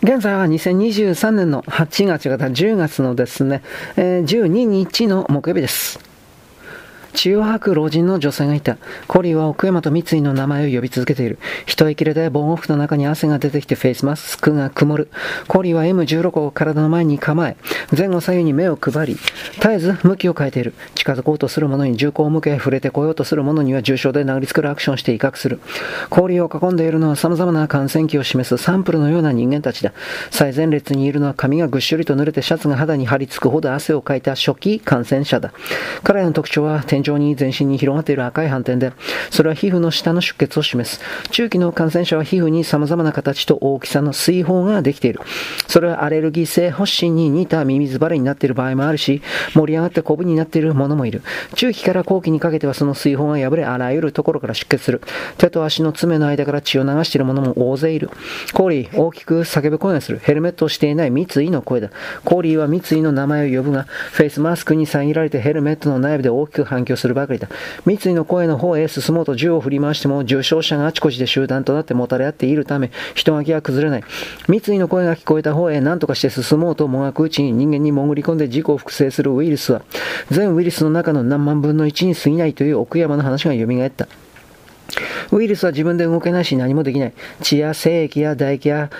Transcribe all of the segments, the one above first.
現在は2023年の8月10月のですね、え、12日の木曜日です。血を吐く老人の女性がいた。コリーは奥山と三井の名前を呼び続けている。一息で防護服の中に汗が出てきてフェイスマスクが曇る。コリーは M16 を体の前に構え、前後左右に目を配り、絶えず向きを変えている。近づこうとする者に銃口を向け、触れてこようとする者には重傷で殴りつくるアクションして威嚇する。コリーを囲んでいるのは様々な感染期を示すサンプルのような人間たちだ。最前列にいるのは髪がぐっしゅりと濡れてシャツが肌に張り付くほど汗をかいた初期感染者だ。彼らの特徴は天井に全身に広がっている赤い斑点で、それは皮膚の下の出血を示す。中期の感染者は皮膚に様々な形と大きさの水泡ができている。それはアレルギー性発疹に似たミミズバレになっている場合もあるし、盛り上がってコブになっているものもいる。中期から後期にかけてはその水泡が破れ、あらゆるところから出血する。手と足の爪の間から血を流している者も大勢いる。コーリー、大きく叫ぶ声がする。ヘルメットをしていない三井の声だ。コーリーは三井の名前を呼ぶが、フェイスマスクに遮られてヘルメットの内部で大きく反響するばかりだ。三井の声の方へ進もうと銃を振り回しても重傷者があちこちで集団となってもたれ合っているため人垣は崩れない三井の声が聞こえた方へ何とかして進もうともがくうちに人間に潜り込んで事故を複製するウイルスは全ウイルスの中の何万分の1に過ぎないという奥山の話が蘇ったウイルスは自分で動けないし何もできない。血や精液や唾液や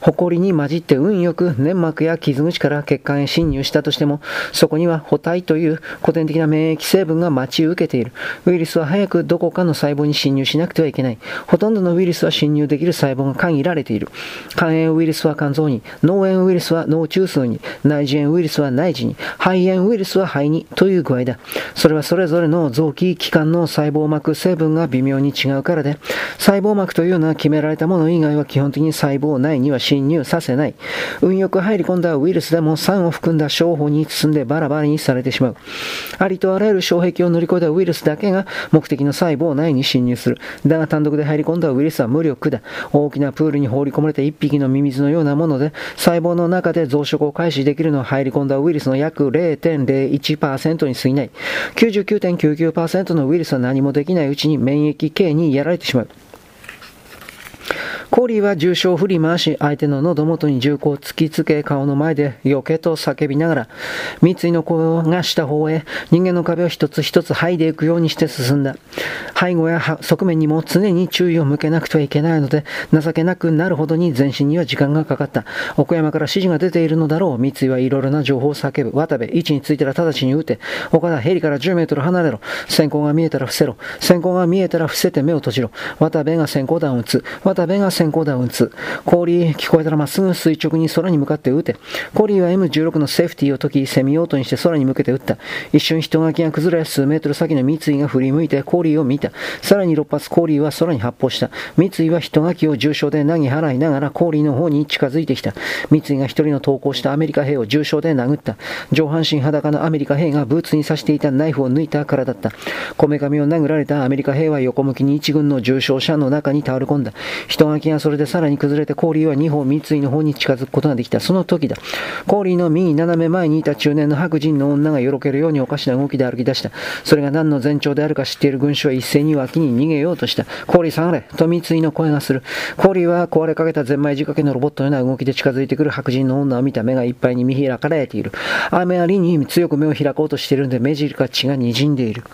埃に混じって運よく粘膜や傷口から血管へ侵入したとしても、そこには補体という古典的な免疫成分が待ち受けている。ウイルスは早くどこかの細胞に侵入しなくてはいけない。ほとんどのウイルスは侵入できる細胞が限られている。肝炎ウイルスは肝臓に、脳炎ウイルスは脳中枢に、内耳炎ウイルスは内耳に、肺炎ウイルスは肺にという具合だ。それはそれぞれの臓器、器官の細胞膜成分が微妙に違うからで、細胞膜というのは決められたもの以外は基本的に細胞内には侵入させない。運よく入り込んだウイルスでも酸を含んだ小胞に包んでバラバラにされてしまう。ありとあらゆる障壁を乗り越えたウイルスだけが目的の細胞内に侵入する。だが単独で入り込んだウイルスは無力だ。大きなプールに放り込まれた一匹のミミズのようなもので、細胞の中で増殖を開始できるのは入り込んだウイルスの約0.01%に過ぎない。99.99%のウイルスは何もできないうちに免疫系にやられてしまう。コーリーは重傷を振り回し、相手の喉元に銃口を突きつけ、顔の前で避けと叫びながら、三井の声がした方へ、人間の壁を一つ一つ剥いでいくようにして進んだ。背後や側面にも常に注意を向けなくてはいけないので、情けなくなるほどに前進には時間がかかった。奥山から指示が出ているのだろう。三井はいろいろな情報を叫ぶ。渡部、位置についたら直ちに撃て。岡田、ヘリから10メートル離れろ。先行が見えたら伏せろ。先行が見えたら伏せて目を閉じろ。渡部が先行弾を撃つ。渡部が先行弾を撃つ。氷、聞こえたらまっすぐ垂直に空に向かって撃て。氷は M16 のセーフティーを解き、セミオートにして空に向けて撃った。一瞬人垣が崩れ、数メートル先の三井が振り向いて氷を見た。さらに6発氷は空に発砲した。三井は人垣を重傷で投げ払いながら氷の方に近づいてきた。三井が一人の投降したアメリカ兵を重傷で殴った。上半身裸のアメリカ兵がブーツに刺していたナイフを抜いたからだった。こめかみを殴られたアメリカ兵は横向きに一軍の重傷者の中に倒れ込んだ。人垣がそれでさらに崩れてコーリーは2歩三井の方に近づくことができた。その時だ。コーリーの右斜め前にいた中年の白人の女がよろけるようにおかしな動きで歩き出した。それが何の前兆であるか知っている群衆は一斉に脇に逃げようとした。コーリー下がれと三井の声がする。コーリーは壊れかけたゼンマイ仕掛けのロボットのような動きで近づいてくる白人の女を見た目がいっぱいに見開かれている。雨ありに強く目を開こうとしているので目尻か血が滲んでいる。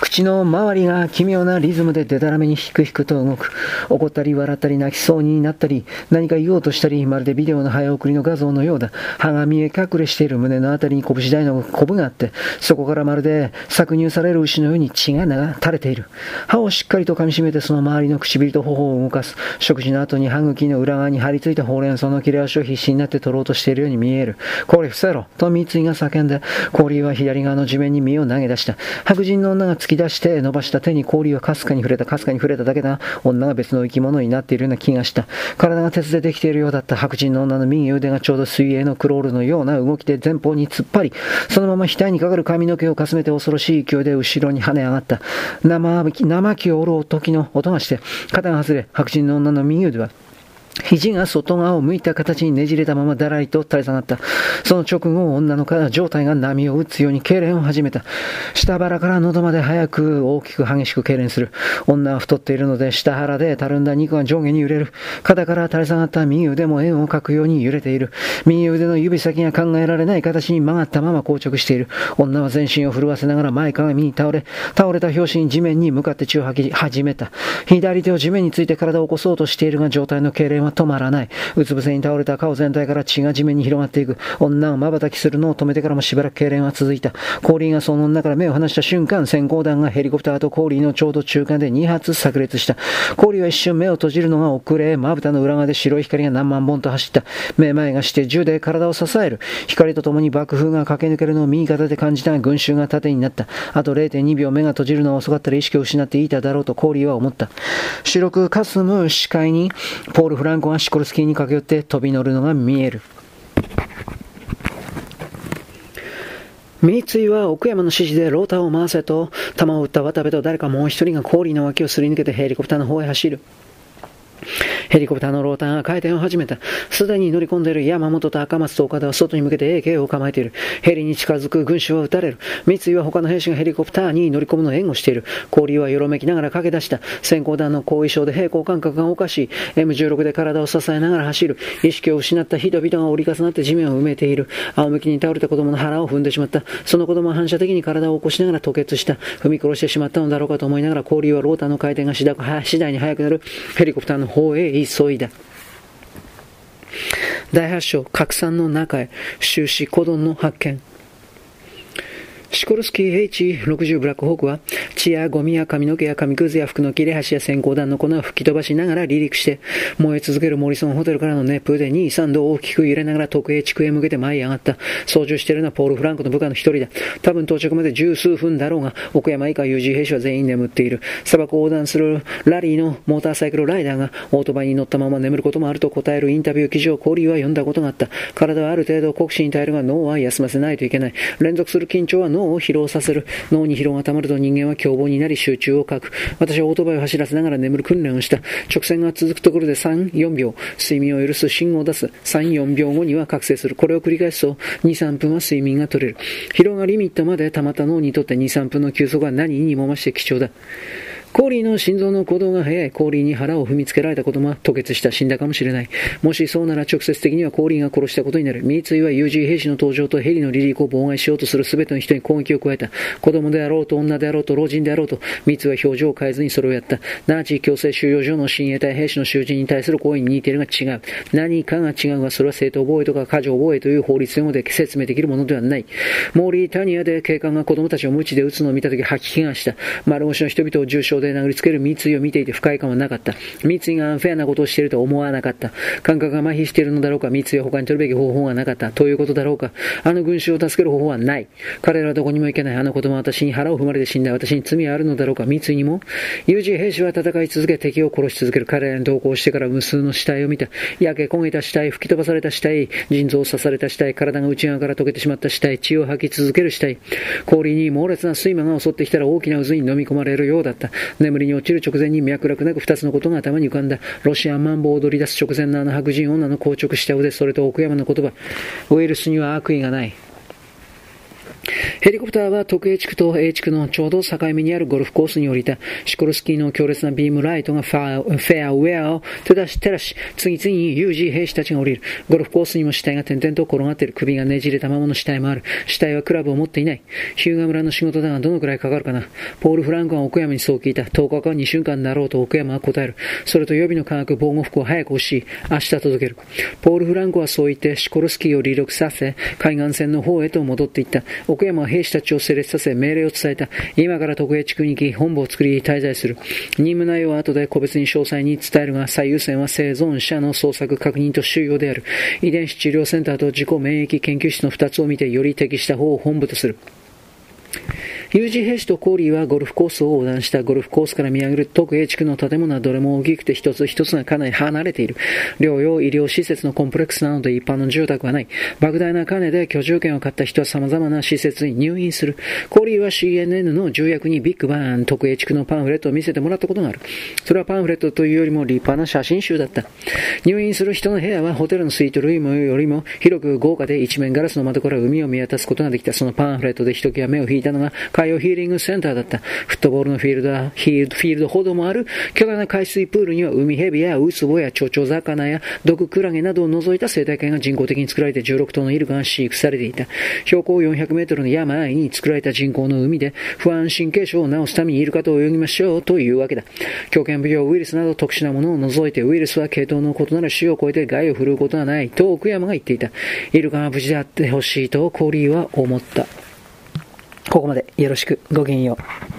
口の周りが奇妙なリズムでデタラメにヒクヒクと動く。怒ったり笑ったり泣きそうになったり、何か言おうとしたり、まるでビデオの早送りの画像のようだ。歯が見え隠れしている胸のあたりに拳大のコブがあって、そこからまるで搾乳される牛のように血が垂れている。歯をしっかりと噛み締めてその周りの唇と頬を動かす。食事の後に歯茎の裏側に張り付いたほうれん草の切れ足を必死になって取ろうとしているように見える。これ伏せろと三井が叫んで、氷は左側の地面に身を投げ出した。白人の女が突き出して伸ばした手に氷はかすかに触れた、かすかに触れただけだ。女が別の生き物になっているような気がした。体が鉄でできているようだった白人の女の右腕がちょうど水泳のクロールのような動きで前方に突っ張り、そのまま額にかかる髪の毛をかすめて恐ろしい勢いで後ろに跳ね上がった。生生木を折る時の音がして、肩が外れ、白人の女の右腕は肘が外側を向いた形にねじれたままだらりと垂れ下がった。その直後、女の状態が波を打つように痙攣を始めた。下腹から喉まで早く大きく激しく痙攣する。女は太っているので下腹でたるんだ肉が上下に揺れる。肩から垂れ下がった右腕も円を描くように揺れている。右腕の指先が考えられない形に曲がったまま硬直している。女は全身を震わせながら前かがみに倒れ、倒れた拍子に地面に向かって血を吐き始めた。左手を地面について体を起こそうとしているが状態の痙攣は止まらない。うつ伏せに倒れた顔全体から血が地面に広がっていく。女が瞬きするのを止めてからもしばらく痙攣は続いた。コーリーがその女から目を離した瞬間、閃光弾がヘリコプターとコーリーのちょうど中間で2発炸裂した。コーリーは一瞬目を閉じるのが遅れ、まぶたの裏側で白い光が何万本と走った。目前がして銃で体を支える。光とともに爆風が駆け抜けるのを右肩で感じた群衆が縦になった。あと0.2秒目が閉じるのは遅かったら意識を失っていただろうとコーリーは思った。白く霞む視界に、ポール・フランコがシコルスキーに駆け寄って飛び乗るのが見える。三井は奥山の指示でローターを回せと、弾を撃った渡部と誰かもう一人が氷の脇をすり抜けてヘリコプターの方へ走る。ヘリコプターのローターが回転を始めた。すでに乗り込んでいる山本と赤松と岡田は外に向けて AK を構えている。ヘリに近づく群衆は撃たれる。三井は他の兵士がヘリコプターに乗り込むのを援護している。氷はよろめきながら駆け出した。先行弾の後遺症で平行感覚がおかしい。M16 で体を支えながら走る。意識を失った人々が折り重なって地面を埋めている。仰向きに倒れた子供の腹を踏んでしまった。その子供は反射的に体を起こしながら吐血した。踏み殺してしまったのだろうかと思いながら氷はローターの回転が次第に速くなるヘリコプターの方へ急いだ。第8章、拡散の中へ、終始古丼の発見。シコルスキー H60 ブラックホークは血やゴミや髪の毛や紙くずや服の切れ端や閃光弾の粉を吹き飛ばしながら離陸して燃え続けるモリソンホテルからの熱風で2、3度大きく揺れながら特営地区へ向けて舞い上がった。操縦しているのはポール・フランクの部下の一人だ。多分到着まで十数分だろうが、奥山以下有事兵士は全員眠っている。砂漠を横断するラリーのモーターサイクルライダーがオートバイに乗ったまま眠ることもあると答えるインタビュー記事をコーリーは読んだことがあった。体はある程度酷使に耐えるが脳は休ませないといけない。連続する緊張は脳を疲労させる。脳に疲労が溜まると人間は凶暴になり集中を欠く。私はオートバイを走らせながら眠る訓練をした。直線が続くところで3、4秒、睡眠を許す信号を出す。3、4秒後には覚醒する。これを繰り返すと、2、3分は睡眠が取れる。疲労がリミットまでたまった脳にとって2、3分の休息は何にも増して貴重だ。コーリーの心臓の鼓動が速いコーリーに腹を踏みつけられたことも吐血した死んだかもしれない。もしそうなら直接的にはコーリーが殺したことになる。三井は有事兵士の登場とヘリの離陸を妨害しようとする全ての人に攻撃を加えた。子供であろうと女であろうと老人であろうと、三井は表情を変えずにそれをやった。ナーチ強制収容所の親衛隊兵士の囚人に対する行為に似ているが違う。何かが違うが、それは正当防衛とか過剰防衛という法律用語で説明できるものではない。モーリータニアで警官が子供たちを無知で撃つのを見たとき吐き気がした。丸腰の人々を重傷でで殴りつける三井を見ていて不快感はなかった。三井がアンフェアなことをしていると思わなかった。感覚が麻痺しているのだろうか、三井は他に取るべき方法がなかった。ということだろうか。あの群衆を助ける方法はない。彼らはどこにも行けない。あの子供は私に腹を踏まれて死んだ。私に罪はあるのだろうか。三井にも。有事兵士は戦い続け、敵を殺し続ける。彼らに同行してから無数の死体を見た。焼け焦げた死体、吹き飛ばされた死体、腎臓を刺された死体、体が内側から溶けてしまった死体、血を吐き続ける死体。氷に猛烈な睡魔が襲ってきたら大きな渦に飲み込まれるようだった。眠りに落ちる直前に脈絡なく二つのことが頭に浮かんだ。ロシアマンボを踊り出す直前のあの白人女の硬直した腕、それと奥山の言葉。ウイルスには悪意がない。ヘリコプターは特 A 地区と A 地区のちょうど境目にあるゴルフコースに降りた。シコルスキーの強烈なビームライトがフェアウェアを照らし、照らし、次々に UG 兵士たちが降りる。ゴルフコースにも死体が点々と転がっている。首がねじれたままの死体もある。死体はクラブを持っていない。ヒューガ村の仕事だがどのくらいかかるかな。ポール・フランクは奥山にそう聞いた。10日か2週間だろうと奥山は答える。それと予備の科学防護服を早く欲しい。明日届ける。ポール・フランクはそう言ってシコルスキーを離陸させ、海岸線の方へと戻っていった。奥山兵士たちを整列させ命令を伝えた。今から特営地区に行き、本部を作り滞在する。任務内容は後で個別に詳細に伝えるが、最優先は生存者の捜索確認と収容である。遺伝子治療センターと自己免疫研究室の2つを見て、より適した方を本部とする。有事兵士とコーリーはゴルフコースを横断したゴルフコースから見上げる特 A 地区の建物はどれも大きくて一つ一つがかなり離れている。療養医療施設のコンプレックスなので一般の住宅はない。莫大な金で居住権を買った人は様々な施設に入院する。コーリーは CNN の重役にビッグバーン特 A 地区のパンフレットを見せてもらったことがある。それはパンフレットというよりも立派な写真集だった。入院する人の部屋はホテルのスイートルームよりも広く豪華で一面ガラスの窓から海を見渡すことができた。そのパンフレットでひときわ目を引いたのが海洋ヒーリングセンターだった。フットボールのフィールドはフィールドほどもある巨大な海水プールには海蛇やウツボや蝶々魚や毒クラゲなどを除いた生態系が人工的に作られて16頭のイルカが飼育されていた。標高400メートルの山に作られた人工の海で不安神経症を治すためにイルカと泳ぎましょうというわけだ。狂犬病ウイルスなど特殊なものを除いてウイルスは系統の異なる種を超えて害を振るうことはないと奥山が言っていた。イルカが無事であってほしいとコーリーは思った。ここまでよろしく。ごきげんよう。